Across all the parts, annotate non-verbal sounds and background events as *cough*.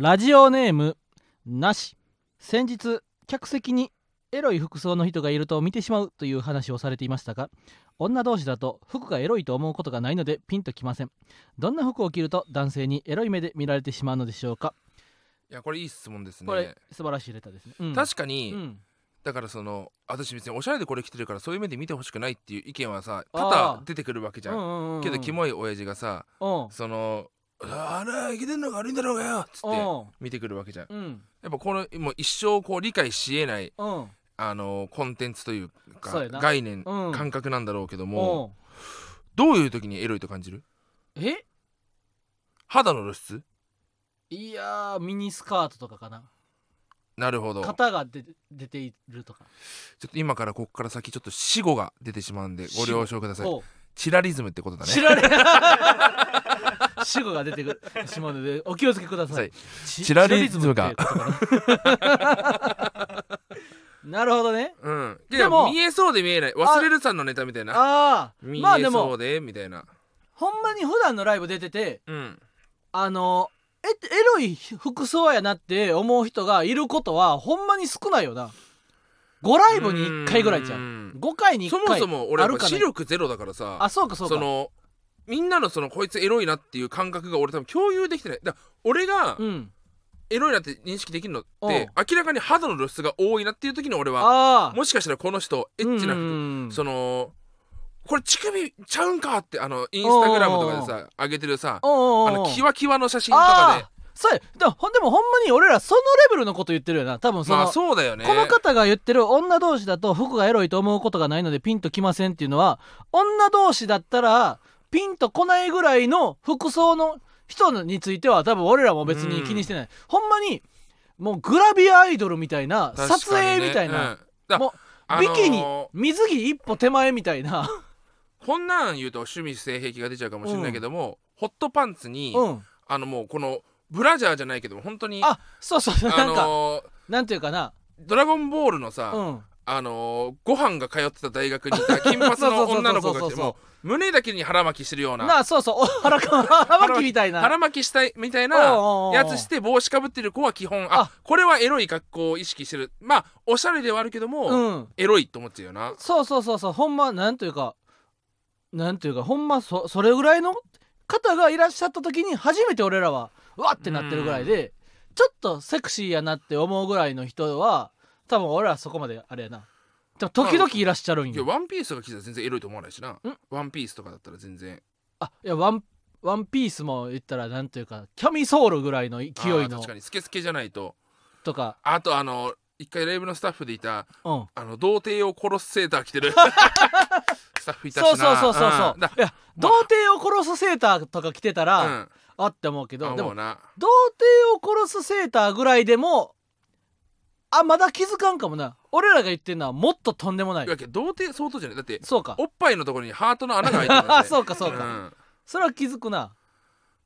ラジオネームなし。先日客席にエロい服装の人がいると見てしまうという話をされていましたが女同士だと服がエロいと思うことがないのでピンときません。どんな服を着ると男性にエロい目で見られてしまうのでしょうか？いやこれいい質問ですね。これ素晴らしいレターですね、うん。確かに、うん。だからその私別におしゃれでこれ着てるからそういう目で見てほしくないっていう意見はさ多々出てくるわけじゃん、うんうんうん。けどキモい親父がさうん。その「あら生きてんのが悪いんだろうがよ」っつってうん。見てくるわけじゃん。うん。やっぱこのもう一生こう理解しえないうん。あのコンテンツというか概念、うん。感覚なんだろうけどうん。もどういう時にエロいと感じる？え？肌の露出？いやーミニスカートとかかな。なるほど。ちょっ肩が出て出ているとか。と今からここから先ちょっと死語が出てしまうんでご了承ください。チラリズムってことだね。知られ死後が出てくるしまうので。お気をつけください。チチラリズムが。チラリズムってことかな *laughs* なるほどね。うん。でも見えそうで見えない。忘れるさんのネタみたいな。ああ見えそうでみたいな。ほんまに普段のライブ出ててうん。あのえエロい服装やなって思う人がいることはほんまに少ないよな。5ライブに1回ぐらいじゃん。ん。5回に1そも回そも俺視力ゼロだからさ。あそうかそうか。そのみんなのそのこいつエロいなっていう感覚が俺多分共有できてない。だから俺がうん。エロいなって認識できるのっうん。て明らかに肌の露出が多いなっていう時に俺はもしかしたらこの人エッチなうん。服そのこれ乳首ちゃうんかってあのインスタグラムとかでさ上げてるさあのキワキワの写真とかああ。そうや。でもほんまに俺らそのレベルのこと言ってるよな。多分その、でまあそうだよね。この方が言ってる女同士だと服がエロいと思うことがないのでピンときませんっていうのは女同士だったらピンとこないぐらいの服装の人については多分俺らも別に気にしてない、ほんまにもうグラビアアイドルみたいな確かに撮影みたいな、ねうん。だもうあのービキニ水着一歩手前みたいな。*laughs* こんなん言うと趣味性癖が出ちゃうかもしれないけども、ホットパンツに、うんあのもうこのブラジャーじゃないけど本当にあそうそうあなんか、のーなんていうかなドラゴンボールのさ、うんあのーご飯が通ってた大学にいた金髪の女の子が来てもう胸だけに腹巻きしてるような。なあそうそう。お腹腹巻きみたい。な腹巻きしたいみたいなやつして帽子かぶってる子は基本あ。あこれはエロい格好を意識してる。まあおしゃれではあるけども、うん。エロいと思っちゃうよな。そうそうそうそう。ほんまなんというかなんというかほんまそそれぐらいの方がいらっしゃった時に初めて俺らはうわってなってるぐらいでちょっとセクシーやなって思うぐらいの人は多分俺らそこまであれやな。でも時々いらっしゃるんいやよワンピースとか着てたら全然エロいと思わないしな。ワンピースとかだったら全然。あいやワンワンピースも言ったらなんというかキャミソールぐらいの勢いあーの確かに。スケスケじゃないと。とか。あとあの一回ライブのスタッフでいたうん。あの童貞を殺すセーター着てる。*laughs* スタッフいたそうしな。そうそうそうそうう。ん。だいや童貞を殺すセーターとか着てたら、うん。あって思うけどでもな。童貞を殺すセーターぐらいでもあまだ気づかんかもな。俺らが言ってるのはもっととんでもない。いやけど童貞相当じゃない。だってそうか。おっぱいのところにハートの穴が開いてるんだあぜ。*laughs* そうかそうか、んそれは気づくな。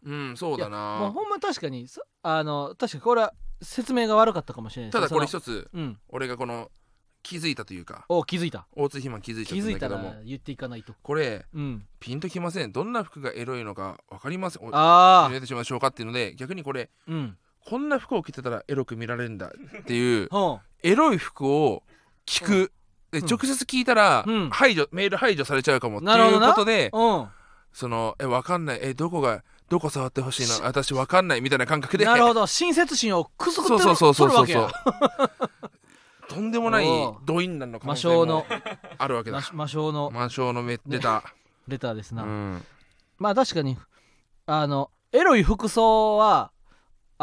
うん、そうだもうなほんま確かにそあの確かにこれは説明が悪かったかもしれないただこれ一つうん。俺がこの気づいたというか。お気づいた。大津肥満気づいちゃ気づいたんだけども。ら言っていかないと。これうん。ピンときません。どんな服がエロいのか分かりません。おああ入れてしましょうかっていうので逆にこれうんこんな服を着てたらエロく見られるんだっていうほ *laughs* エロい服を着く、でうん。直接聞いたら、うん。排除メール排除されちゃうかもっていうなるほどな。ことでううん。そのえ分かんない。えどこがどこ触ってほしいの私分かんないみたいな感覚でなるほど。親切心をくすぐってるそうそうそうそう *laughs* とんでもないおうドインナンの可魔能性も性の。あるわけだ。魔魔性の。魔性のめ出た、レターですな、うん。まあ確かにあのエロい服装は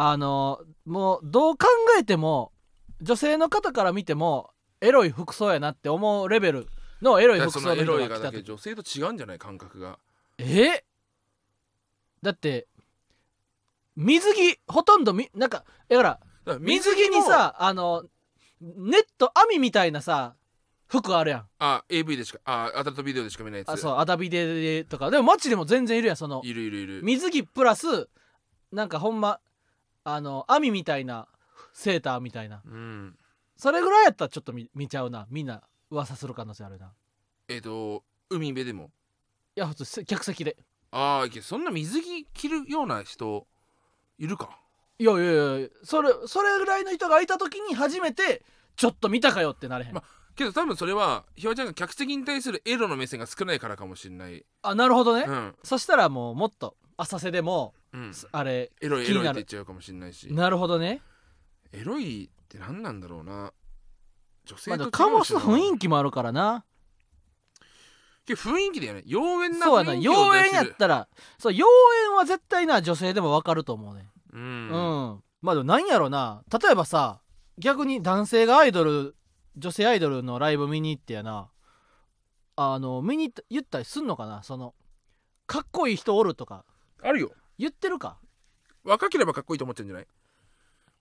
あのもうどう考えても女性の方から見てもエロい服装やなって思うレベルのエロい服装の人そのエロいがだけ女性と違うんじゃない感覚がえだって水着ほとんどみなんかだからだから水着にさあのネット網みたいなさ服あるやん。あ AV でしかあアダルトビデオでしか見ないやつ。あそうアダビデとか。でも街でも全然いるやんその。いるいるいる。水着プラスなんかほんまあの網みたいなセーターみたいな。うん。それぐらいやったらちょっと見見ちゃうな。みんな噂する可能性あるな。いえっ、と海辺でも？や普通せ客席で。ああそんな水着着るような人いるか？いやいやいやそれそれぐらいの人がいた時に初めてちょっと見たかよってなれへん、まけど多分それはひわちゃんが客席に対するエロの目線が少ないからかもしれない。あなるほどね、うん。そしたらもうもっと浅瀬でもうん。あれエロいエロいって言っちゃうかもしれないし。なるほどね。エロいって何なんだろうな。女性まあとでも醸す雰囲気もあるからな。雰囲気だよね。妖艶なそうやな。雰囲気を妖艶やったらそう妖艶は絶対な女性でも分かると思うね。ううんん、まあでもなんやろな。例えばさ逆に男性がアイドル女性アイドルのライブ見に行ってやな。あの見に行った言ったりすんのかな。そのかっこいい人おるとかあるよ。言ってるか？若ければかっこいいと思っちゃうんじゃない？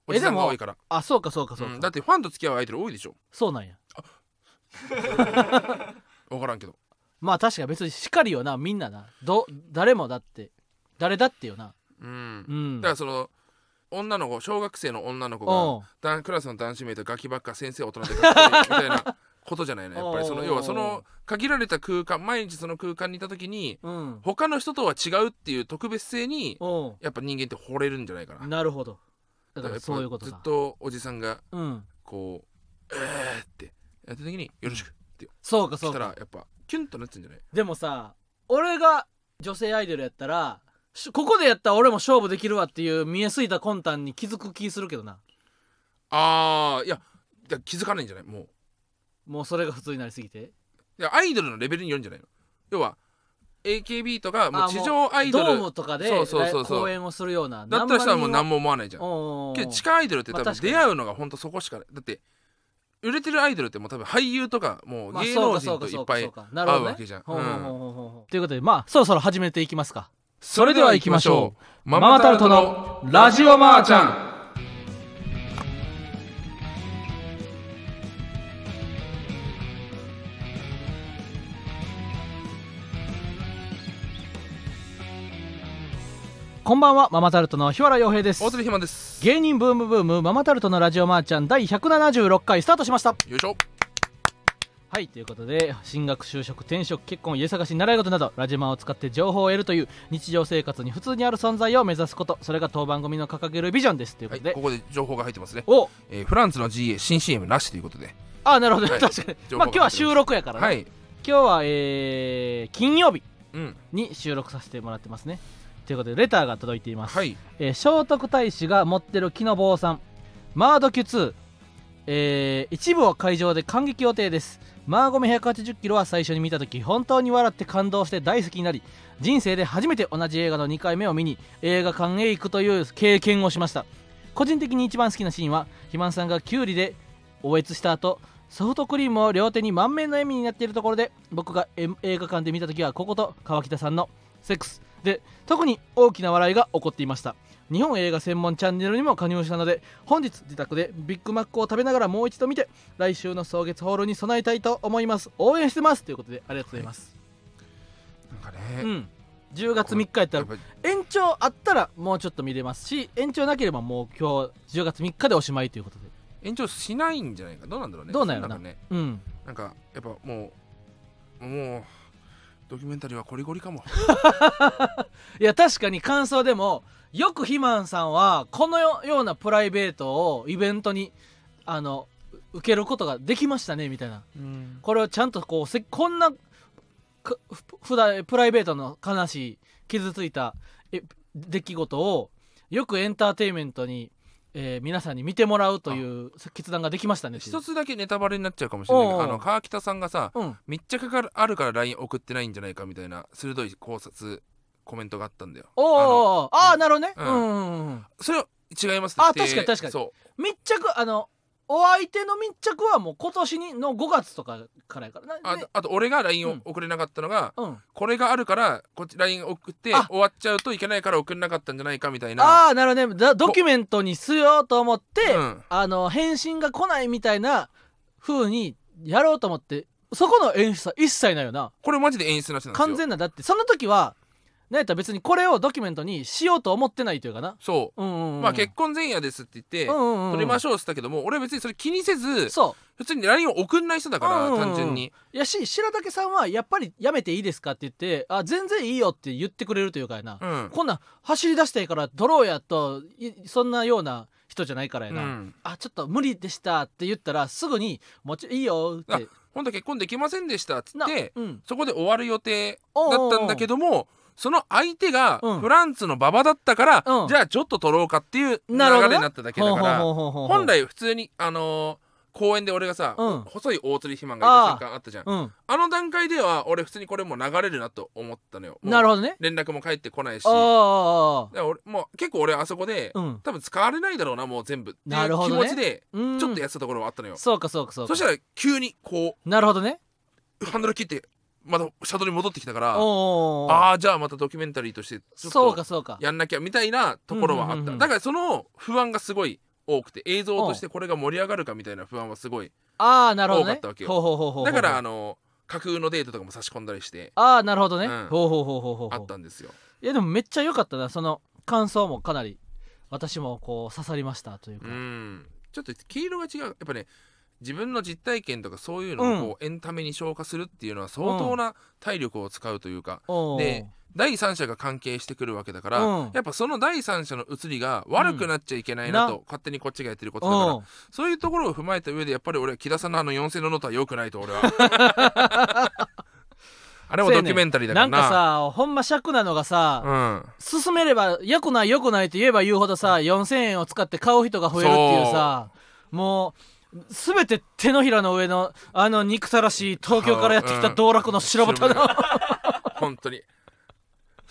おえじさんが多いから。あそうかそうかそうか、うんだってファンと付き合うアイドル多いでしょ。そうなんや。分 *laughs* からんけど。まあ確かに別にしかりよなみんなな。ど誰もだって。誰だってよな。うん。うん。だからその女の子小学生の女の子おうが男クラスの男子名とガキばっか先生大人でかっこいいみたいなことじゃないのやっぱりその要はその限られた空間毎日その空間にいた時にうん。他の人とは違うっていう特別性にやっぱ人間って惚れるんじゃないかな。なるほど。だからそういうことだ。ずっとおじさんがうん。こう「えー」ってやった時に「よろしく」ってそうかそうか。らやっぱキュンとなっちゃうんじゃない？でもさ俺が女性アイドルやったらしここでやったら俺も勝負できるわっていう見えすぎた魂胆に気づく気するけどな。あーいやいや気づかないんじゃない？もうもうそれが普通になりすぎて。いやアイドルのレベルによるんじゃないの？要は AKB とかもあう地上アイドドールムとかでそうそうそうそう。公演をするようなだったらしたらもう何もも思わないじゃん。おけど地下アイドルって多分出会うのが本当そこしかない。だって売れてるアイドルってもう多分俳優とかもう芸能人といっぱい会うわけじゃん。ということでまあそろそろ始めていきますか。それでは行きましょう。マママタルトのラジオマーちゃんこんばんはママタルトの日原洋平です。大鶴ひまです。芸人ブームブームママタルトのラジオマーちゃん第176回スタートしました。よいしょ。はいということで進学就職転職結婚家探し習い事などラジマを使って情報を得るという日常生活に普通にある存在を目指すこと。それが当番組の掲げるビジョンです。ということで、はいここで情報が入ってますね。お。えーフランスの GA 新 CM なしということで。あなるほど、はい。確かに。まあ今日は収録やからね、はい。今日はえー金曜日うん。に収録させてもらってますねということでレターが届いています、はい。えー聖徳太子が持ってる木の棒さん。マード Q2、えー一部は会場で感激予定です。マーゴメ180キロは最初に見た時本当に笑って感動して大好きになり人生で初めて同じ映画の2回目を見に映画館へ行くという経験をしました。個人的に一番好きなシーンは肥満さんがキュウリでおえつした後ソフトクリームを両手に満面の笑みになっているところで僕がえ映画館で見た時はここと川北さんのセックスで特に大きな笑いが起こっていました。日本映画専門チャンネルにも加入したので本日自宅でビッグマックを食べながらもう一度見て来週の草月ホールに備えたいと思います。応援してます。ということでありがとうございます、なんかねうん。10月3日やったら延長あったらもうちょっと見れますし延長なければもう今日10月3日でおしまいということで。延長しないんじゃないか。どうなんだろうね。どうなんやろな。かね。うん。なんかやっぱもうもうドキュメンタリーはコリゴリかも。*laughs* いや確かに感想でもよく肥満さんはこのようなプライベートをイベントにあの受けることができましたねみたいな。これをちゃんとこうせこんな普段プライベートの悲しい傷ついたえ出来事をよくエンターテインメントに、えー皆さんに見てもらうという決断ができましたね一つだけネタバレになっちゃうかもしれないけどあの川北さんがさうん。密着があるから LINE 送ってないんじゃないかみたいな鋭い考察コメントがあったんだよ。おーあああなるほどね、ううんんうんうん、それは違いますあ確かに確かに。そ密着あのお相手の密着はもう今年にの5月とかからやから。なうあであと俺が LINE をうん。送れなかったのが、うん、これがあるからこっち LINE 送ってあ。終わっちゃうといけないから送れなかったんじゃないかみたいな。ああなるほどね。だドキュメントにしようと思って、うん。あの返信が来ないみたいな風にやろうと思ってそこの演出は一切ないよな。これマジで演出なしなんですよ。完全なだってその時はなんやったら別にこれをドキュメントにしようと思ってないというかな。そう。うんうん、うん、まあ結婚前夜ですって言って、うんうんうん、撮りまししょうっつったけども俺は別にそれ気にせずそ普通に LINE を送んない人だから、うんうんうん。単純に。うやし白竹さんはやっぱりやめていいですかって言ってあ全然いいよって言ってくれるというかやな、うん。こんなん走り出したいから撮ろうやといそんなような人じゃないからやな、うん。あちょっと無理でしたって言ったらすぐにもちろんいいよって。本当結婚できませんでしたっつなってうん。そこで終わる予定だったんだけどもその相手がうん。フランツの馬場だったから、うん。じゃあちょっと撮ろうかっていう流なるほどなれになっただけだからほうほうほうほうほう本来普通にあのー公園で俺がさ、うん。細い大釣り肥満がいた瞬間あったじゃん。うん。あの段階では俺普通にこれもう流れるなと思ったのよ。もうなるほどね。連絡も返ってこないし。ああだああから俺もう結構俺あそこで、うん。多分使われないだろうなもう全部。っていう気なるほどね持ちでうん。ちょっとやってたところはあったのよ、そうかそうかそうか。そしたら急にこなるほどね。うハンドル切ってまたシャドウに戻ってきたからああじゃあまたドキュメンタリーとしてちょっそうとかそうか。やんなきゃみたいなところはあった、だからその不安がすごい多くて映像としてこれが盛り上がるかみたいな不安はすごいああなるほどね。多かったわけよ。だからあの架空のデートとかも差し込んだりしてああなるほどね、うん。ほうほうほうほうほうあったんですよ。いやでもめっちゃ良かったなその感想もかなり私もこう刺さりましたというか、うん。ちょっと毛色が違う。やっぱね自分の実体験とかそういうのをこうエンタメに昇華するっていうのは相当な体力を使うというか、で第三者が関係してくるわけだから、うん。やっぱその第三者の映りが悪くなっちゃいけないなと、な勝手にこっちがやってることだからうん。そういうところを踏まえた上でやっぱり俺は木田さんのあの4000のノートは良くないと俺は。*laughs* あれもドキュメンタリーだからな。んらなかさほんま癪なのがさ、うん。進めれば良くない良くないって言えば言うほどさ4000円を使って買う人が増えるっていうさもう全て手のひらの上のあの憎たらしい *laughs* 東京からやってきた道楽の白豚の、本当に。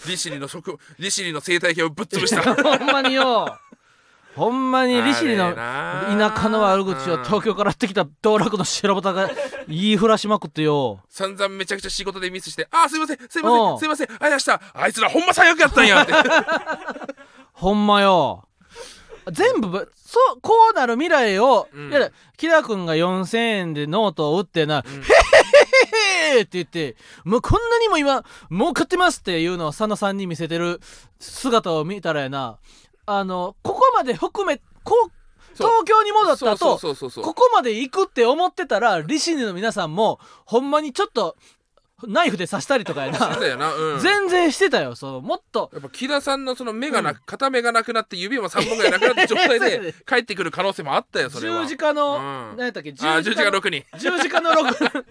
利尻の食利尻の生態系をぶっ潰した。ほんまによ。ほんまに利尻の田舎の悪口を東京からやってきた道楽の白豚が言いふらしまくってよ。散々めちゃくちゃ仕事でミスして「あーすいませんすいませうん。んすいませんあやした。あいつらほんま最悪やったんや」って。*laughs* ほんまよ全部ぶそうこうなる未来を、うん。いや木田君が4000円でノートを打ってな「うん。へへって言ってもうこんなにも今儲かってますっていうのを佐野さんに見せてる姿を見たらやな。あのここまで含めこう東京に戻った後ここまで行くって思ってたらリシニの皆さんもほんまにちょっとナイフで刺したりとかやな。だよな。うん。全然してたよそのもっと。やっぱ木田さんのその目がなく、片目がなくなって指も3本ぐらいなくなった状態で *laughs* 帰ってくる可能性もあったよそれは。十字架の、うん。何やったっけ？十字架の6人。十字架の6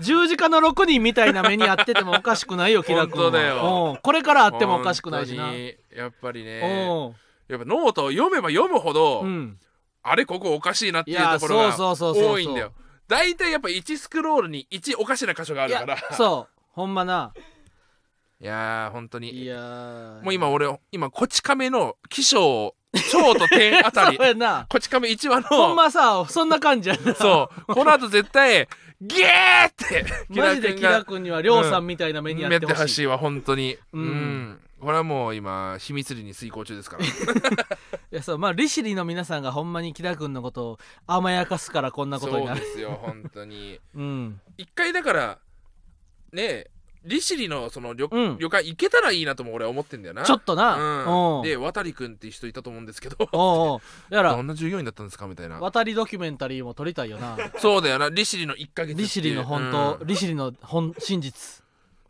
十字架の6人みたいな目にあっててもおかしくないよ木田君だよ。うん。これからあってもおかしくないしな。やっぱりね。うん。やっぱノートを読めば読むほど、うん。あれここおかしいなっていうところがそうそうそうそう。多いんだよ大体やっぱ1スクロールに1おかしな箇所があるから。そう。ほんまな。いやー本当に。いやー。もう今俺今こち亀の起承蝶と点あたり。*laughs* こち亀1話ほんのまさそんな感じやな。そう。この後絶対ゲーって *laughs* マジで木田君には亮さんみたいな目にややっほしい。っててほしいわ本当に。ううんん、これはもう今秘密裏に遂行中ですから。*laughs* いやそうまあ利尻の皆さんがほんまに木田君のことを甘やかすからこんなことになる。そうですよ本当に。*laughs* うん。一回だからねえ利尻のその旅,、うん。旅館行けたらいいなとも俺は思ってんだよな。ちょっとな。うん、うん。で渡くんっていう人いたと思うんですけど。おうおう。やら。どんな従業員だったんですかみたいな。渡りドキュメンタリーも撮りたいよな。そうだよな利尻の1ヶ月利尻の本当、うん。利尻の本真実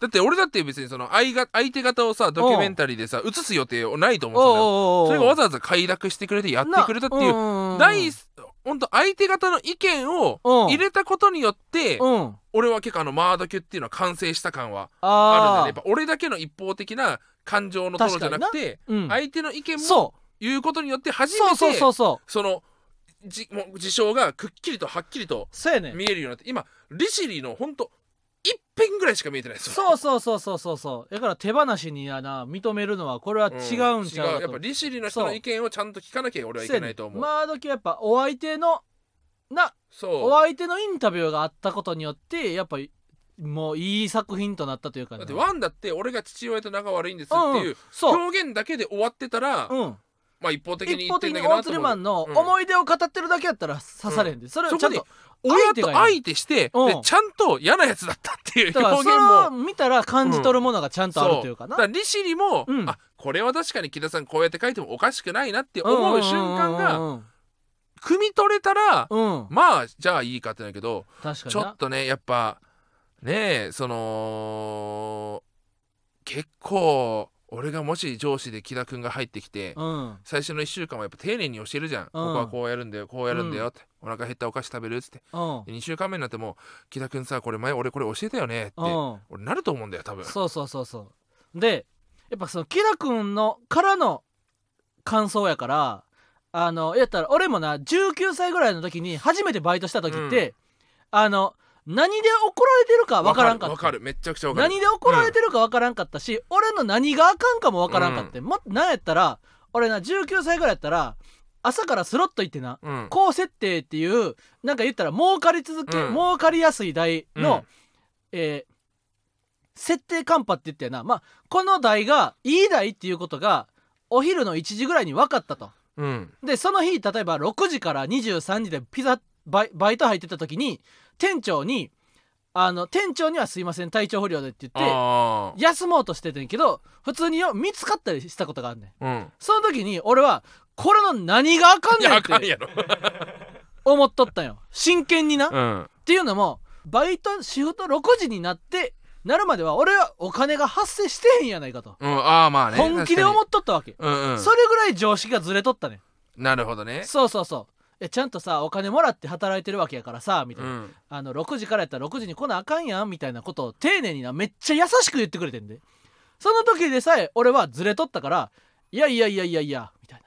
だって俺だって別にその相が相手方をさドキュメンタリーでさ映す予定ないと思ってたんだよ。おうおうおうそれがわざわざ快諾してくれてやってくれたっていうう第本当相手方の意見をうん。入れたことによってうん。俺は結構あのマードキュっていうのは完成した感はあるんだね。やっぱ俺だけの一方的な感情のトロじゃなくてうん。相手の意見もそ言うことによってう初めてそのじもう事象がくっきりとはっきりと見えるようになって今利尻の本当一辺ぐらいしか見えてないですよ。そうそうそうそうそう。そうだから手放しにやな認めるのはこれは違うんちゃう違うかとやっぱ利尻の人の意見をちゃんと聞かなきゃ俺はいけないと思う。まあ時やっぱお相手のなそう。お相手のインタビューがあったことによってやっぱりもういい作品となったというかね。だってワンだって俺が父親と仲悪いんですっていう表現だけで終わってたら、うん。まあ一方的に一言ってんだ方的に大けどなと思う。鶴マンのうん。思い出を語ってるだけやったら刺されへんで、それをちゃんそと親と相手してうん。でちゃんと嫌なやつだったっていう表現も。見たら感じ取るものがちゃんとあるというかな。だから利尻も、うん。あこれは確かに木田さんこうやって書いてもおかしくないなって思う瞬間がうん汲み取れたらうん。うんうんまあじゃあいいかってなるけどちょっとねやっぱねえその結構俺がもし上司で木田君が入ってきて、うん。最初の1週間はやっぱ丁寧に教えるじゃん、ここはこうやるんだよこうやるんだよって、お腹減ったお菓子食べるっつって。うん。で2週間目になっても「木田君さこれ前俺これ教えたよね」ってうん。俺なると思うんだよ多分。そうそうそうそう。でやっぱその木田君のからの感想やからあのやったら俺もな19歳ぐらいの時に初めてバイトした時って、あの何で怒られてるかわからんかった。わかる。めっちゃくちゃわかる。何で怒られてるかわからんかったし、俺の何があかんかもわからんかって、もなんやったら俺な19歳ぐらいやったら朝からスロット行ってなうん。高設定っていうなんか言ったら儲かり続け、うん。儲かりやすい台の、うん。えー設定カンパって言ってやな。まあこの台がいい台っていうことがお昼の1時ぐらいに分かったと。うん。でその日例えば6時から23時でピザバイバイト入ってた時に店長にあの店長にはすいません体調不良でって言ってあ休もうとしててんけど普通によ見つかったりしたことがあんねん。あうん。その時に俺はこれの何があかんねんって *laughs* 思っとったんよ。真剣にな、っうん。ていうのもバイトシフト6時になってなるまでは俺はお金が発生してへんやないかと、うんああまあね。本気で思っとったわけ、うんうん。それぐらい常識がずれとったね。んなるほどね。そうそうそうえちゃんとさお金もらって働いてるわけやからさみたいな、うん。あの6時からやったら6時に来なあかんやんみたいなことを丁寧になめっちゃ優しく言ってくれてんで。その時でさえ俺はずれとったからいやいやいやいやいやみたいな。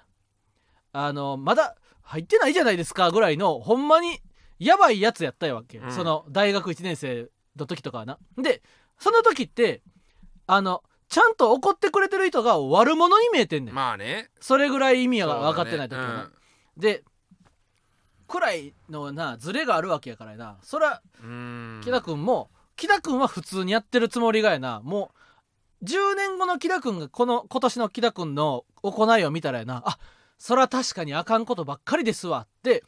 あのまだ入ってないじゃないですかぐらいのほんまにやばいやつやったわけ、うん。その大学1年生の時とかはな。でその時ってあのちゃんと怒ってくれてる人が悪者に見えてんねん、まあね。それぐらい意味がそうだね。分かってない時はな、でくらいのなズレがあるわけやからやな。そら木田君も木田君は普通にやってるつもりがやな。もう10年後の木田君がこの今年の木田君の行いを見たらやな。あそら確かにあかんことばっかりですわって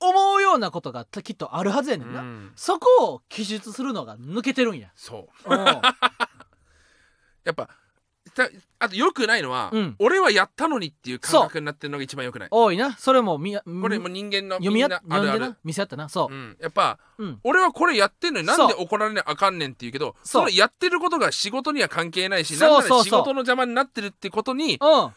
思うようなことがきっとあるはずやねんな、うん。そこを記述するのが抜けてるんや。そう。うん。*laughs* やっぱたあと良くないのは、うん。俺はやったのにっていう感覚になってるのが一番良くない。多いな。それもみやこれもう人間の読みんなあるある。な。見せ合ったな。そう。うん、やっぱうん。俺はこれやってんのになんで怒られなあかんねんって言うけどそのやってることが仕事には関係ないしなんなら仕事の邪魔になってるってことにうん。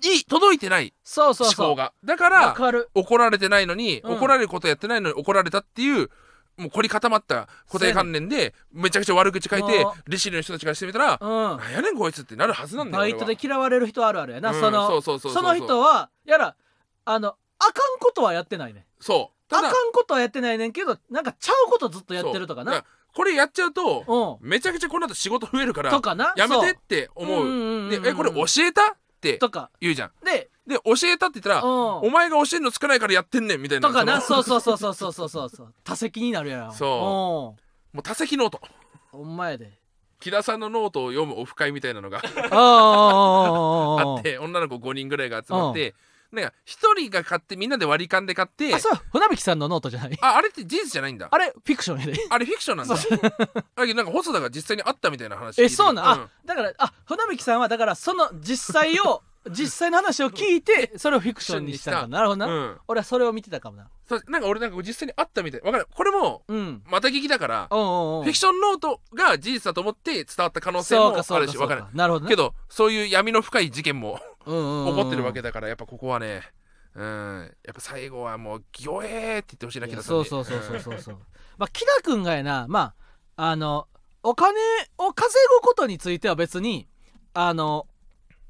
い届いてない。そうそうそう。思考が。だかわら怒られてないのに、うん。怒られることやってないのに怒られたっていうもう凝り固まった固定観念でめちゃくちゃ悪口書いても利尻の人たちからしてみたら、うん。なんやねんこいつってなるはずなんだよバイトで嫌われる人あるあるやな、うんそうそうそうその人はやらあのあかんことはやってないねそう。あかんことはやってないねんけどなんかちゃうことずっとやってるとかな。これやっちゃうとうん。めちゃくちゃこの後仕事増えるからとかな。やめてって思う,、でえこれ教えたってとか。言うじゃん。でで教えたって言ったら、うん。お前が教えるの少ないからやってんねんみたいなとかな。そうそうそうそうそうそうそうそう。*laughs* 他責になるやろ。そもう他責ノート。うんほんまやで。木田さんのノートを読むオフ会みたいなのが *laughs* あああああ *laughs* あって女の子5人ぐらいが集まってなんか1人が買ってみんなで割り勘で買ってあそう。船引さんのノートじゃない？ああれって事実じゃないんだ。あれフィクションやで。あれフィクションなんだ。だけどなんか細田が実際にあったみたいな話えそうなん、ん。あだからあ船引さんはだからその実際を実際の話を聞いてそれをフィクションにしたのか。なるほどな、うん。俺はそれを見てたかもな。そうなんか俺なんか実際にあったみたい。わかる。これもうん。また聞きだからおうおうおうフィクションノートが事実だと思って伝わった可能性もあるしわかる。なるほどね。けどそういう闇の深い事件も起こってるわけだからやっぱここはねうん。やっぱ最後はもうギョエーって言ってほしいない木や田さんに。そうそうそうそうそうそう。まあ木田君がやな。まああのお金を稼ぐことについては別にあの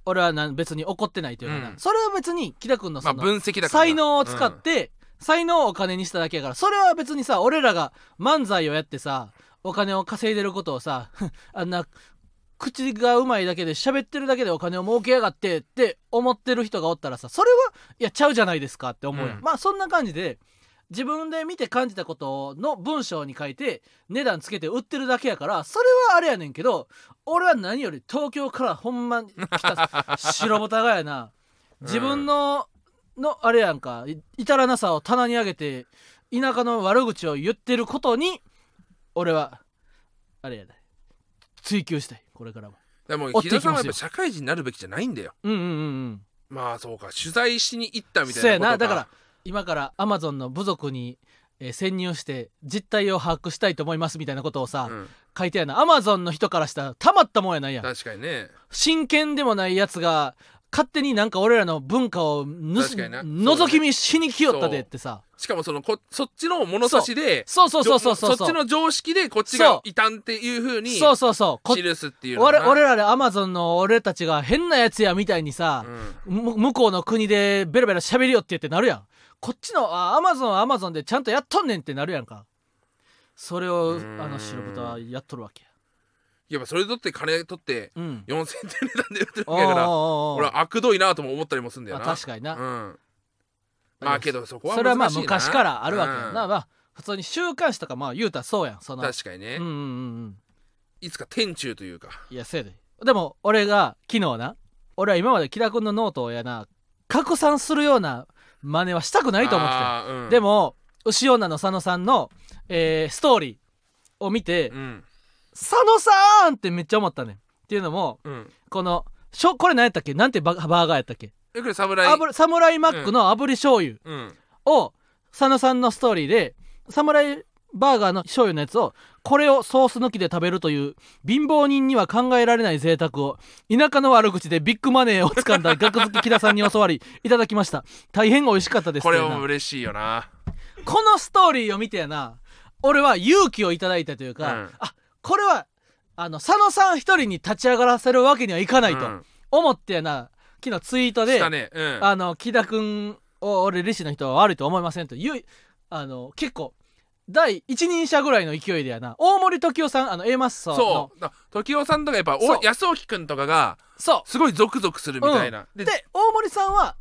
俺はな別に怒ってないというかな、うん。それは別に木田君のまあその、分析だから。な才能を使って、才能をお金にしただけやから。それは別にさ俺らが漫才をやってさお金を稼いでることをさ *laughs* あんな口がうまいだけで喋ってるだけでお金を儲けやがってって思ってる人がおったらさそれはいやちゃうじゃないですかって思うやん、うん。まあそんな感じで自分で見て感じたことの文章に書いて値段つけて売ってるだけやからそれはあれやねんけど俺は何より東京からほんまに来た白ボタがやな。*laughs* 自分ののあれやんかい至らなさを棚に上げて田舎の悪口を言ってることに俺はあれやで追求したいこれからも。でも木田さんはやっぱ社会人になるべきじゃないんだよ。うんうんうんうん。まあそうか取材しに行ったみたいそうやなことか。な。だから今からアマゾンの部族に、えー潜入して実態を把握したいと思いますみたいなことをさ、うん。書いてあるなアマゾンの人からしたらたまったもんやない。やん確かにね。真剣でもないやつが勝手になんか俺らの文化をぬす確かにな。覗き見しに来よったでってさ。しかもそのこそっちの物差しでそう。そうそうそうそうそっちの常識でこっちそうが異端っていうふうにそうそうそうこ記すっていうの俺俺らでアマゾンの俺たちが変なやつやみたいにさ、向こうの国でベラベラ喋りよってってなるやんこっちのあアマゾンはアマゾンでちゃんとやっとんねんってなるやんか。それをあの白豚はやっとるわけや。やっぱそれ取って金取ってうん。4000点値段で売ってるおわけやから俺は悪どいなとも思ったりもするんだよあな。確かにな、うん。まあけどそこはそれはまあ昔からあるわけやうん。な、まあ普通に週刊誌とかまあ言うたらそうやんその。確かにね。うんうんうんうん。いつか天中というか。いやせやで。でも俺が昨日な俺は今まで木田君のノートをやな拡散するような真似はしたくないと思ってたうん。でも牛女の佐野さんの、えーストーリーを見て、うん。佐野さんってめっちゃ思ったね。んっていうのもうん。このしょこれ何やったっけ？なんてババーガーやったっけ？えこれ侍あぶサムライマックの炙り醤油うん。を佐野さんのストーリーでサムライバーガーの醤油のやつをこれをソース抜きで食べるという貧乏人には考えられない贅沢を田舎の悪口でビッグマネーを掴んだ学好き木田さんに教わりいただきました。大変美味しかったですこれも嬉しいよな。このストーリーを見てやな俺は勇気をいただいたというか、うん。あこれはあの佐野さん一人に立ち上がらせるわけにはいかないとうん。思ってやな昨日ツイートで、ね。うん。あの木田君を俺利子の人は悪いと思いませんというあの結構第一人者ぐらいの勢いでやな。大森時生さんあの A マッソの。そう。だ時生さんとかやっぱそう。お安沖くんとかがそすごいゾクゾクするみたいな、うで大森さんは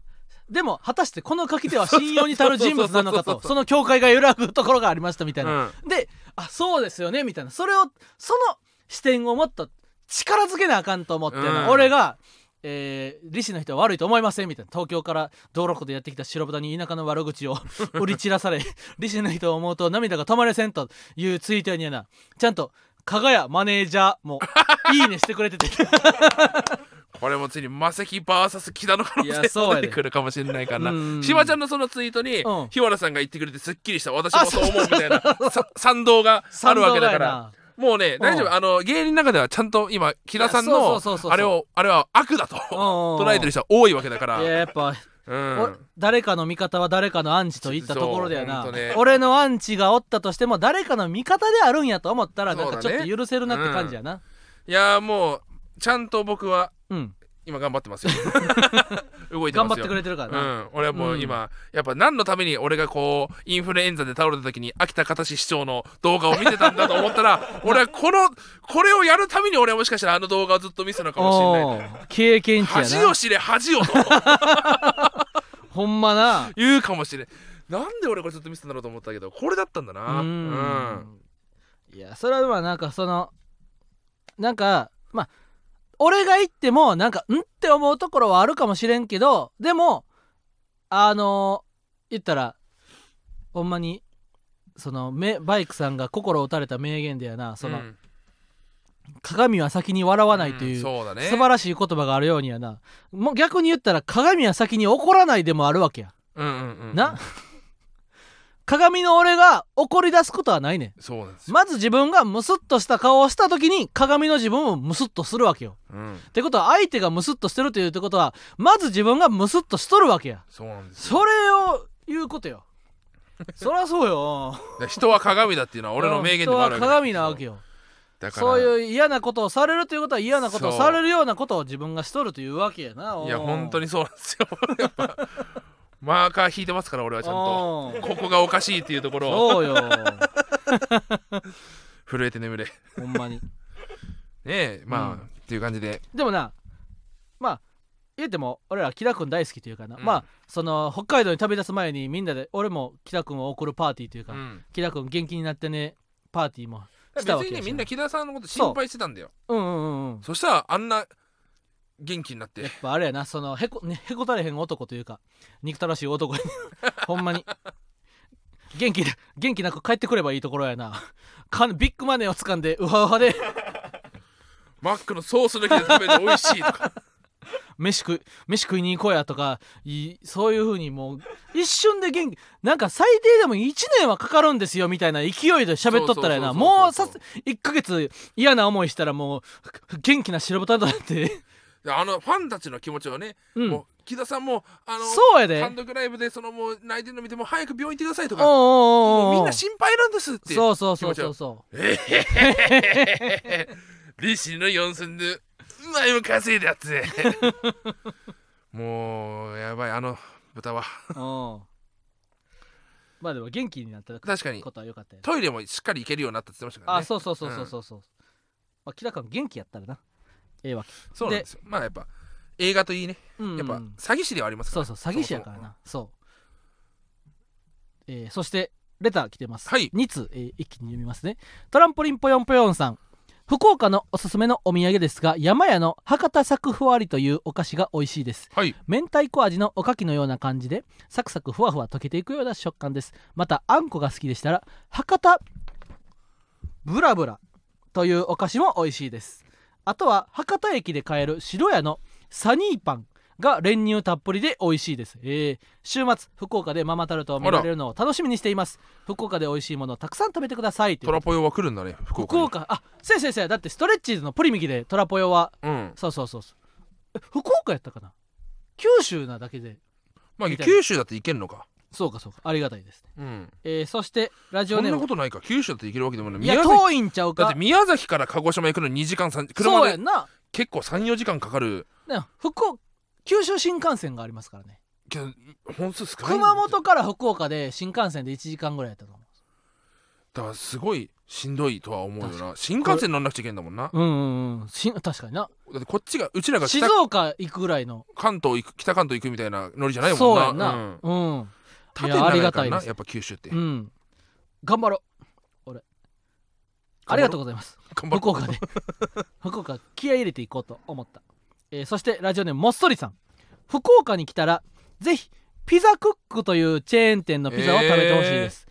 でも果たしてこの書き手は信用に足る人物なのかそうそうそうそうそうとその境界が揺らぐところがありましたみたいな、うん。であそうですよねみたいな。それをその視点をもっと力づけなあかんと思ってな、うん。俺が、えー、利子の人は悪いと思いませんみたいな。東京から道路湖でやってきた白豚に田舎の悪口を *laughs* 売り散らされ利子の人を思うと涙が止まれせんというツイートにはな。ちゃんと加賀谷マネージャーも *laughs* いいねしてくれてて。*laughs* これもついに魔石 VS 木田の可能性そうやでも出てくるかもしれないからうん。なしばちゃんのそのツイートにうん。日原さんが言ってくれてすっきりした。私もそう思うみたいな。さ賛同があるわけだから。なもうね大丈うん夫。あの芸人の中ではちゃんと今木田さんのあれをあれは悪だと捉えてる人は多いわけだから。いややっぱうおん誰かの味方は誰かのアンチといったところだよな、俺のアンチがおったとしても誰かの味方であるんやと思ったらなんかちょっと許せるなって感じやな、いやーもうちゃんと僕はうん今頑張ってますよ。*laughs* 動いてますよ。頑張ってくれてるからうな、ん、俺はもう今、やっぱ何のために俺がこうインフルエンザで倒れた時に秋田片市市長の動画を見てたんだと思ったら *laughs* 俺はこのこれをやるために俺はもしかしたらあの動画をずっと見せたのかもしれない。経験値恥やな。を知れ恥をと。*laughs* ほんまな。言うかもしれん。なんで俺これずっと見せたんだろうと思ったけどこれだったんだうな。うん。ん。いやそれはまあなんかそのなんかまあ俺が言ってもなんかんって思うところはあるかもしれんけどでもあの言ったらほんまにそのめバイクさんが心打たれた名言でやなその、うん。鏡は先に笑わないという、んそうだね。素晴らしい言葉があるようにやな。もう逆に言ったら鏡は先に怒らないでもあるわけや、うんうんうん。な？鏡の俺が怒り出すことはないねそうなんですまず自分がムスッとした顔をした時に鏡の自分をムスッとするわけよ。うん、ってことは相手がムスッとしてるというってことはまず自分がムスッとしとるわけや。そうなんですよ。それを言うことよ。*laughs* そりゃそうよ。で人は鏡だっていうのは俺の名言でもある人は鏡なわけよ。だからそういう嫌なことをされるということは嫌なことをそうされるようなことを自分がしとるというわけやない。や本当ににそうなんですよ。やっぱマーカー引いてますから俺はちゃんと。ここがおかしいっていうところを。そうよ。*laughs* 震えて眠れ。ねほんまに。えまあ、うん。っていう感じで。でもなまあ言うても俺ら木田君大好きというかな、うん。まあその北海道に旅立つ前にみんなで俺も木田君を送るパーティーというか、うん。木田君元気になってねパーティーもし別たわけやしにねみんな木田さんのこと心配してたんだよ。うんうんうんうん。そしたらあんな元気になって。やっぱあれやなそのへこ, *laughs* ね、へこたれへん男というか憎たらしい男や *laughs* ほんまに。元気で元気なく帰ってくればいいところやな。かビッグマネーを掴んでウハウハで。マックのソース抜きで食べて美味しいとか。*laughs* 飯食い飯食いに行こうやとかいそういう風にもう一瞬で元気なんか最低でも1年はかかるんですよみたいな勢いで喋っとったらやな。もうさ1ヶ月嫌な思いしたらもう元気な白豚となって。であのファンたちの気持ちをね、うん。もう木田さんもあのそうやで。単独ライブでそのもう泣いてるの見ても早く病院行ってくださいとか。みんな心配なんですってそうそうそうそう。そ利子の4寸でうまいもん稼いだやつ *laughs* もうやばいあの豚は。ううんまあでも元気になった確かにことはよかったよトイレもしっかり行けるようになったって言ってましたからね。あそうそうそうそうそうそう、まあ木田君元気やったらなええわけ。そうなんですよ。まあやっぱ映画といいね。うんうん。やっぱ詐欺師ではありますから。そうそう詐欺師やからな。そう。えーそしてレター来てます。はい。2通、えー一気に読みますね。トランポリンぽよんぽよんさん。福岡のおすすめのお土産ですが山屋の博多サクふわりというお菓子が美味しいです。はい。明太子味のおかきのような感じでサクサクふわふわ溶けていくような食感です。またあんこが好きでしたら博多ブラブラというお菓子も美味しいですあとは博多駅で買える白屋のサニーパンが練乳たっぷりで美味しいです、えー週末福岡でママタルトを見られるのを楽しみにしています。福岡で美味しいものをたくさん食べてくださいトラポヨは来るんだね福岡に。福岡あ先生先生だってストレッチーズのプリミキでトラポヨはうん。そうそうそうそう。え福岡やったかな？九州なだけで。まあ九州だって行けんのかそうかそうか。ありがたいですね、うん。えーそしてラジオネーム。なことないか。九州だって行けるわけでもない。いや宮崎遠いんちゃうか。だって宮崎から鹿児島行くの2時間3車でそうやんな。結構34時間かかる。ね福岡九州新幹線がありますからね。けど本数少ない熊本から福岡で新幹線で1時間ぐらいやったと思だからすごいしんどいとは思うよな。新幹線乗んなくちゃいけんだもんな。ううんうんうん。し確かにな。だってこっちがうちらが静北岡行くぐらいの。関東行く北関東行くみたいなノリじゃないもんな。そうやんな。うん。うん、縦いやあり長がたいです。やからなやっぱ九州って。うん、頑張ろう。俺。ありがとうございます。頑張福岡で。*laughs* 福岡気合い入れていこうと思った、えーそしてラジオネームもっそりさん。福岡に来たらぜひピザクックというチェーン店のピザを食べてほしいです、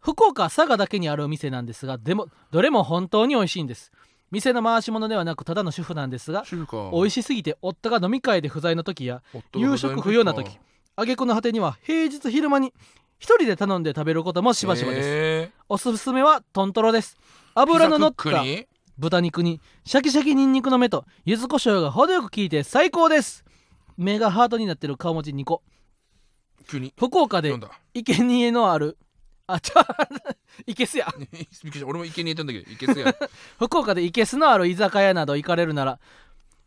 福岡佐賀だけにある店なんですがでもどれも本当に美味しいんです。店の回し物ではなくただの主婦なんですが中華美味しすぎて夫が飲み会で不在の時や夕食不要な時挙句の果てには平日昼間に一人で頼んで食べることもしばしばです、すおすすめはトントロです。油の乗った豚肉にシャキシャキニンニクの芽と柚子胡椒が程よく効いて最高です。目がハートになってる顔文字2個。急に。福岡で読んだ。生贄のあるあちゃい *laughs* けすや。*laughs* びっくりした。俺も池にいたんだけど池すや。ん *laughs* 福岡でいけすのある居酒屋など行かれるなら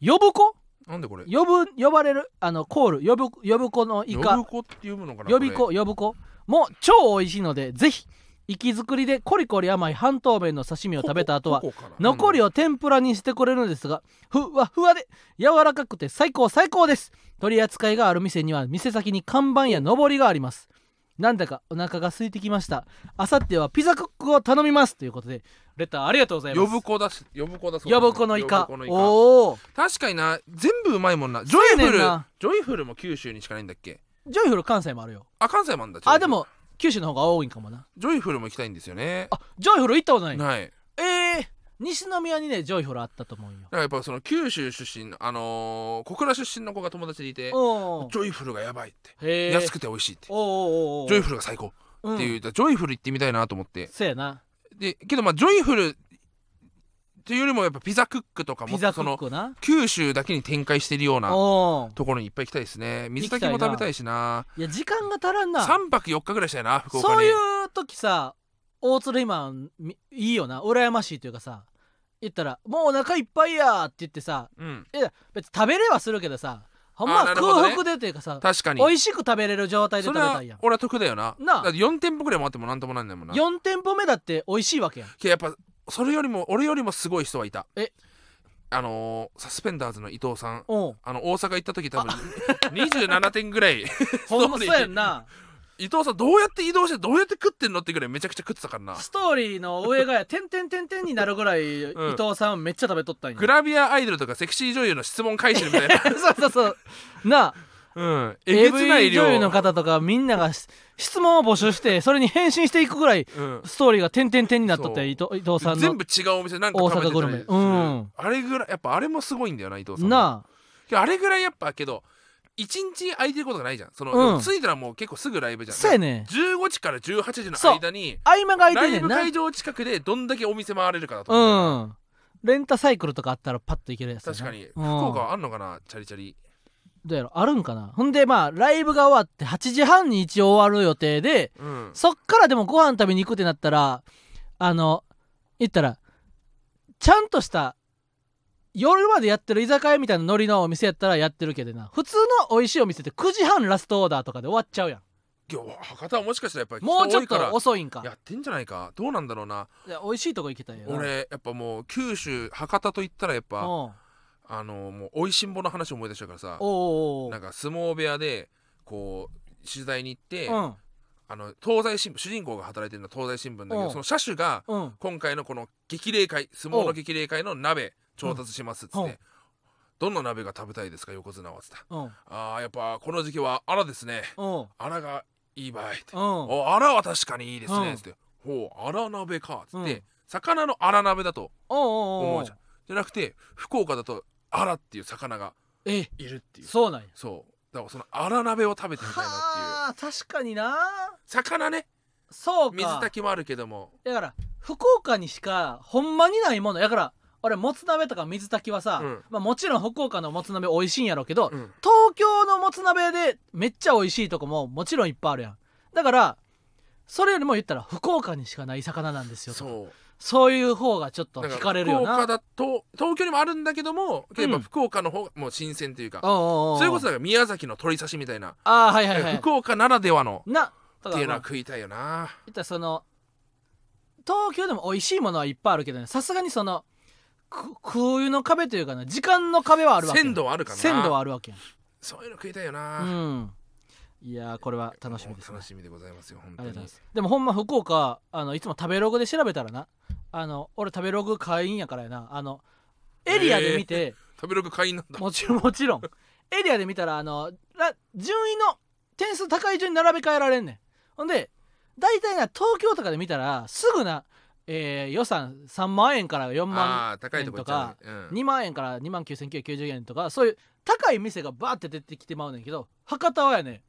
呼ぶ子なんでこれ？呼ぶ呼ばれるあのコール呼ぶ呼ぶ子のイ呼カぶ子って読むのかな呼びこ子呼ぶ子。も超美味しいのでぜひ生き作りでコリコリ甘い半透明の刺身をれ食べた後は残りを天ぷらにしてくれるんですがふわふわで柔らかくて最高最高です。取り扱いがある店には店先に看板やのぼりがあります。なんだかお腹が空いてきました。あさってはピザクックを頼みます。ということでレターありがとうございます。呼ぶ子だし呼ぶ子だそう呼ぶ子のイカ。呼ぶ子おお確かにな全部うまいもんな。ジョイフルジョイフルも九州にしかないんだっけ？ジョイフル関西もあるよ。あ関西もあんだあでも九州の方が多いんかもな。ジョイフルも行きたいんですよね。あジョイフル行ったことない。はい。えー、西宮にねジョイフルあったと思うよ。だからやっぱその九州出身あのー小倉出身の子が友達でいておジョイフルがやばいって。安くて美味しいって。おーおーおージョイフルが最高うんっていう、だからジョイフル行ってみたいなと思って。そうやなでけどまあジョイフルっていうよりもやっぱピザクックとかもその九州だけに展開してるようなところにいっぱい行きたいですね。水炊きも食べたいしな。いや時間が足らんな。3泊4日ぐらいしたいな福岡に。そういう時さ大鶴今みいいよな。羨ましいというかさ言ったら「もうお腹いっぱいや」って言ってさうん。いや別に食べれはするけどさほんまはあなるほどね。空腹でっていうかさ確かに。美味しく食べれる状態でそれは食べたいやん。俺は得だよな。なあ。だって4店舗ぐらい回ってもなんともなんないもんな。4店舗目だって美味しいわけやん。けどやっぱそれよりも俺よりもすごい人はいた。え？あのーサスペンダーズの伊藤さん。おう。あの大阪行った時多分27点ぐらい *laughs* ほんまそうやんな伊藤さんどうやって移動してどうやって食ってんのってぐらいめちゃくちゃ食ってたからな。ストーリーの上がや「てんてんてんてん」になるぐらい伊うん。藤さんめっちゃ食べとったんや。グラビアアイドルとかセクシー女優の質問回収みたいな。*laughs* そうそうそう。なあ。うん。えげつない AV 量女優の方とかみんながし質問を募集してそれに返信していくぐらいうん。ストーリーが点々点になっとって伊藤伊藤さんの全部違うお店なんか大食べてたり。阪グルメ。するうん。あれぐらいやっぱあれもすごいんだよな伊藤さんもなあ。あれぐらいやっぱけど一日空いてることがないじゃん。その、うん。着いたらもう結構すぐライブじゃん。そうやね。15時から18時の間に合間が空いライブてんねんな。会場近くでどんだけお店回れるかだと思うんレンタサイクルとかあったらパッと行けるやつやな。確かに、うん。福岡はあんのかなチャリチャリ。どうやろ？あるんかな。ほんでまあライブが終わって8時半に一応終わる予定でうん。そっからでもご飯食べに行くってなったらあの言ったらちゃんとした夜までやってる居酒屋みたいなノリのお店やったらやってるけどな。普通の美味しいお店って9時半ラストオーダーとかで終わっちゃうやん。今日博多はもしかしたらやっぱりもうちょっと遅いんか。やってんじゃないか？どうなんだろうな。いや美味しいとこ行きたいよな。俺やっぱもう九州博多と言ったらやっぱあのもう美味しんぼの話を思い出したからさ。おうおうおう。なんか相撲部屋でこう取材に行って、うん。あの東西新聞主人公が働いてるのは東西新聞だけうん。どその車種がうん。今回のこの激励会相撲の激励会の鍋調達しますっつって、うん。どんな鍋が食べたいですか横綱はっつった。うん。あーやっぱこの時期はアラですね。うん。アラがいい場合って。うん。おアラは確かにいいですねうんっつって。ほうアラ鍋かっつって、うん。魚のアラ鍋だと思うじゃん。じゃなくて福岡だとアラっていう魚がえいるっていう。そうなんや。そう。だからそのアラ鍋を食べてみたいなっていう。はあ確かにな。魚ね。そうか。水炊きもあるけども。だから福岡にしかほんまにないもの。やから俺もつ鍋とか水炊きはさ、うん。まあ、もちろん福岡のもつ鍋美味しいんやろうけど、うん。東京のもつ鍋でめっちゃ美味しいとこももちろんいっぱいあるやん。だからそれよりも言ったら福岡にしかない魚なんですよとそう。そういう方がちょっと惹かれるよな。福岡だと東京にもあるんだけども例えばうん福岡の方がもう新鮮というか、おうおうおうそれこそだから宮崎の鶏刺しみたいな、ああはいはいはい。福岡ならではのなだっていうのは食いたいよな。言ったらその東京でも美味しいものはいっぱいあるけどね。さすがにそのく空輸の壁というかな時間の壁はあるわけ鮮度はあるかな。鮮度はあるわけや。んそういうの食いたいよな、うん。いやーこれは楽しみですね楽しみでございますよ本当に。でもほんま福岡あのいつも食べログで調べたらなあの俺食べログ会員やからやな。あのエリアで見て、食べログ会員なんだ。もちろんもちろん。エリアで見たらあのら順位の点数高い順に並べ替えられんねん。ほんで大体な東京とかで見たらすぐな、えー予算3万円から4あ万あ高いとこ行っちゃう、ね。うん。2万円から2万9990円とかそういう高い店がバーって出てきてまうねんけど博多はやね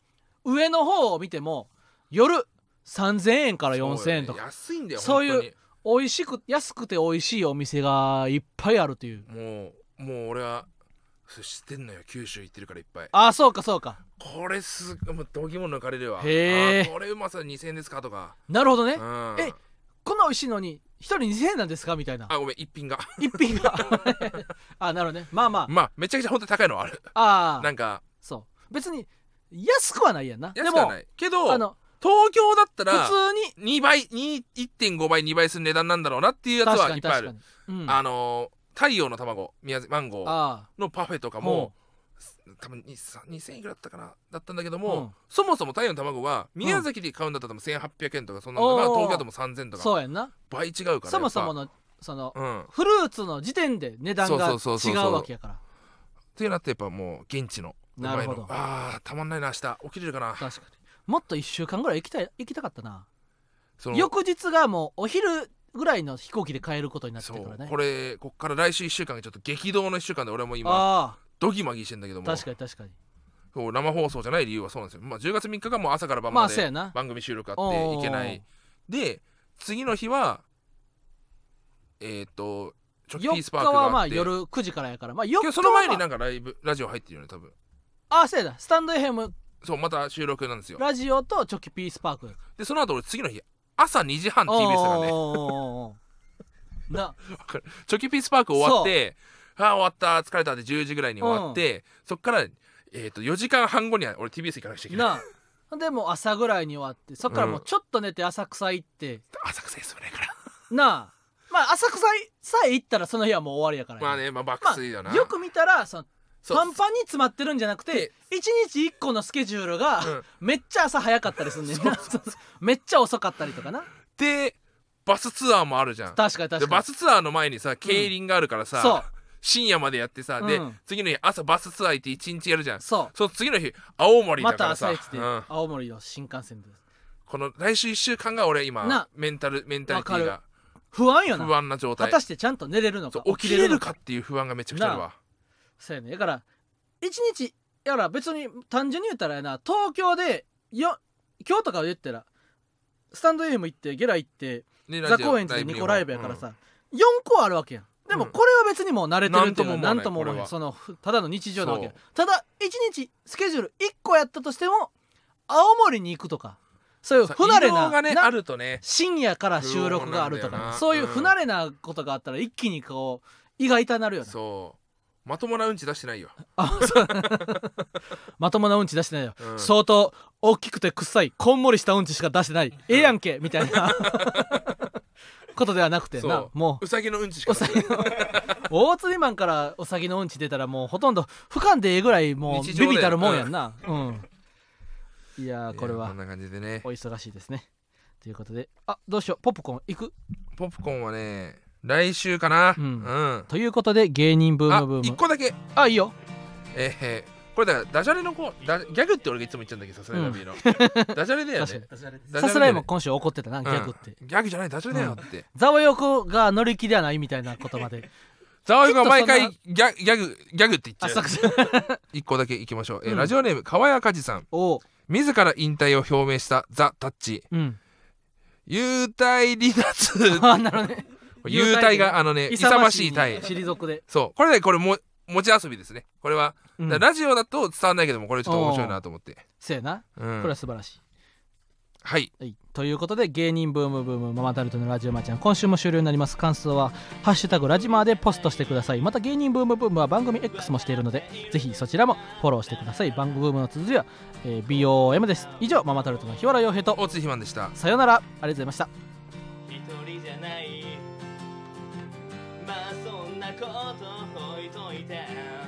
上の方を見ても夜3000円から4000円とか。そうよね。安いんだよそういう美味しく安くて美味しいお店がいっぱいあるという。もうもう俺は知ってんのよ。九州行ってるからいっぱい。ああそうかそうか。これすもうどぎも抜かれるわ。へー。あーこれうまさ2000円ですか？とか、なるほどね。うん、えこんな美味しいのに一人2000円なんですか？みたいな。あごめん一品が。一品が。*laughs* あなるほどね。まあまあ。まあめちゃくちゃ本当に高いのはある。ああなんか。そう。別に安くはないやんな。安くはない。けどあの東京だったら普通に。2倍2 1.5倍2倍する値段なんだろうなっていうやつ確かはいっぱいある。に確かに、うん、あのー太陽の卵宮崎マンゴーあのパフェとかも多分2000円いくらだったかな？だったんだけども、うん。そもそも太陽の卵は宮崎で買うんだったら多分1800円とかそんなのが、おー。東京でも3000あとか。そうやんな。倍違うからそもそもののそのうん。っフルーツの時点で値段が違そうわけやから。ていうなってやっぱもう現地の。うまいのなるほど。あーたまんないな明日。起きれるかな？確かに。もっと1週間ぐらい行きたい行きたかったな。翌日がもうお昼ぐらいの飛行機で帰ることになってるからね。これこっから来週1週間がちょっと激動の1週間で俺はもう今あドギマギしてんだけどあも。確かに確かに。そう生放送じゃない理由はそうなんですよ、まあ、10月3日がもう朝から晩ままで番組収録あおってーいけない。で次の日はえっ、とチョキピー4スパークが日はまあってあ夜9時からやから。まあ4今日その前にまなんかライブラジオ入ってるよね多分。ああそうやだスタンド FM そうまた収録なんですよ。ラジオとチョキピースパーク。でその後俺次の日朝2時半 TBS がね。*laughs* チョキピースパーク終わってああ終わった。疲れたって10時ぐらいに終わって、そっから、えー、と4時間半後には俺 TBS 行かなくちゃいけない。なでもう朝ぐらいに終わってそっからもうちょっと寝て浅草行って、浅草休めないからなあ。まあ浅草さえ行ったらその日はもう終わりやからまあねまあ爆睡だな、よく見たらそのパンパンに詰まってるんじゃなくてで一日一個のスケジュールが、うん。めっちゃ朝早かったりすんねんな。めっちゃ遅かったりとかな。でバスツアーもあるじゃん。確かに確かに。でバスツアーの前にさ競輪があるからさ、そう深夜までやってさ、でうん。次の日朝バスツアー行って一日やるじゃん。そその次の日青うまた森だからさ、朝一でうん。青森の新幹線でこの来週1週間が俺今なメンタルメンタリティわが不安よな。不安な状態。果たしてちゃんと寝れるのか？起きれるのか？っていう不安がめちゃくちゃあるわ。そうやね。だから一日やから別に単純に言ったらやな東京でよ今日とかで言ったらスタンド FM 行ってゲラ行ってねザ・高円寺で2個ライブやからさ、4個あるわけやんでもうん。これは別にもう慣れてるっていうのはな何ともんとも思わそのふただの日常なわけ。ただ1日スケジュール1個やったとしても青森に行くとかそういう不慣れなねあるとね。深夜から収録があるとかねそういう不慣れなことがあったら一気にこう胃が痛なるよなそう。まともなうんち出してないよ、あそう。*laughs* まともなうんち出してないよ、うん。相当大きくて臭いこんもりしたうんちしか出してない。ええやんけみたいなことではなくてな。そう。もう。さぎのうんちしか *laughs* 大釣りマンからおさぎのうんち出たらもうほとんど俯瞰でええぐらいもう日常で。ビビたるもんやんな。うん。いやーこれは。いやこんな感じでね。お忙しいですね。ということで。あどうしよう。ポップコーン行く？ポップコーンはね来週かな。ううん。ん、ということで芸人ブーあムブーム。一個だけ。あいいよ。えー、これだからダジャレの子ダギャグって俺がいつも言っちゃうんだけどさすらいラビーの、ダジャレだよね。確かに。ダジャレだよね。さすらいも今週怒ってたなギャグって、うん。ギャグじゃないダジャレだよって、ザワヨコが乗り気ではないみたいな言葉で。ザワイが毎回ギャギャグギャグって言っちゃう。一個だけいきましょう、えーうん。ラジオネーム川谷梶さん。おう。自ら引退を表明したザ・タッチ。うん。幽体離脱。あなるほどね。幽体があのね勇ましい体退。で、そう。これねこれも持ち遊びですね。これは、うん。ラジオだと伝わんないけどもこれちょっと面白いなと思って、せやな。うん、これは素晴らしい、はい。はい、ということで芸人ブームブームママタルトのラジオマーちゃん今週も終了になります。感想は「ハッシュタグラジマー」でポストしてください。また芸人ブームブームは番組 X もしているのでぜひそちらもフォローしてください。番組ブームの綴りは、えー BOM です。以上ママタルトの日原洋平と大津ひまんでした。さよなら。ありがとうございました。一人じゃない。まあなこと置いといて。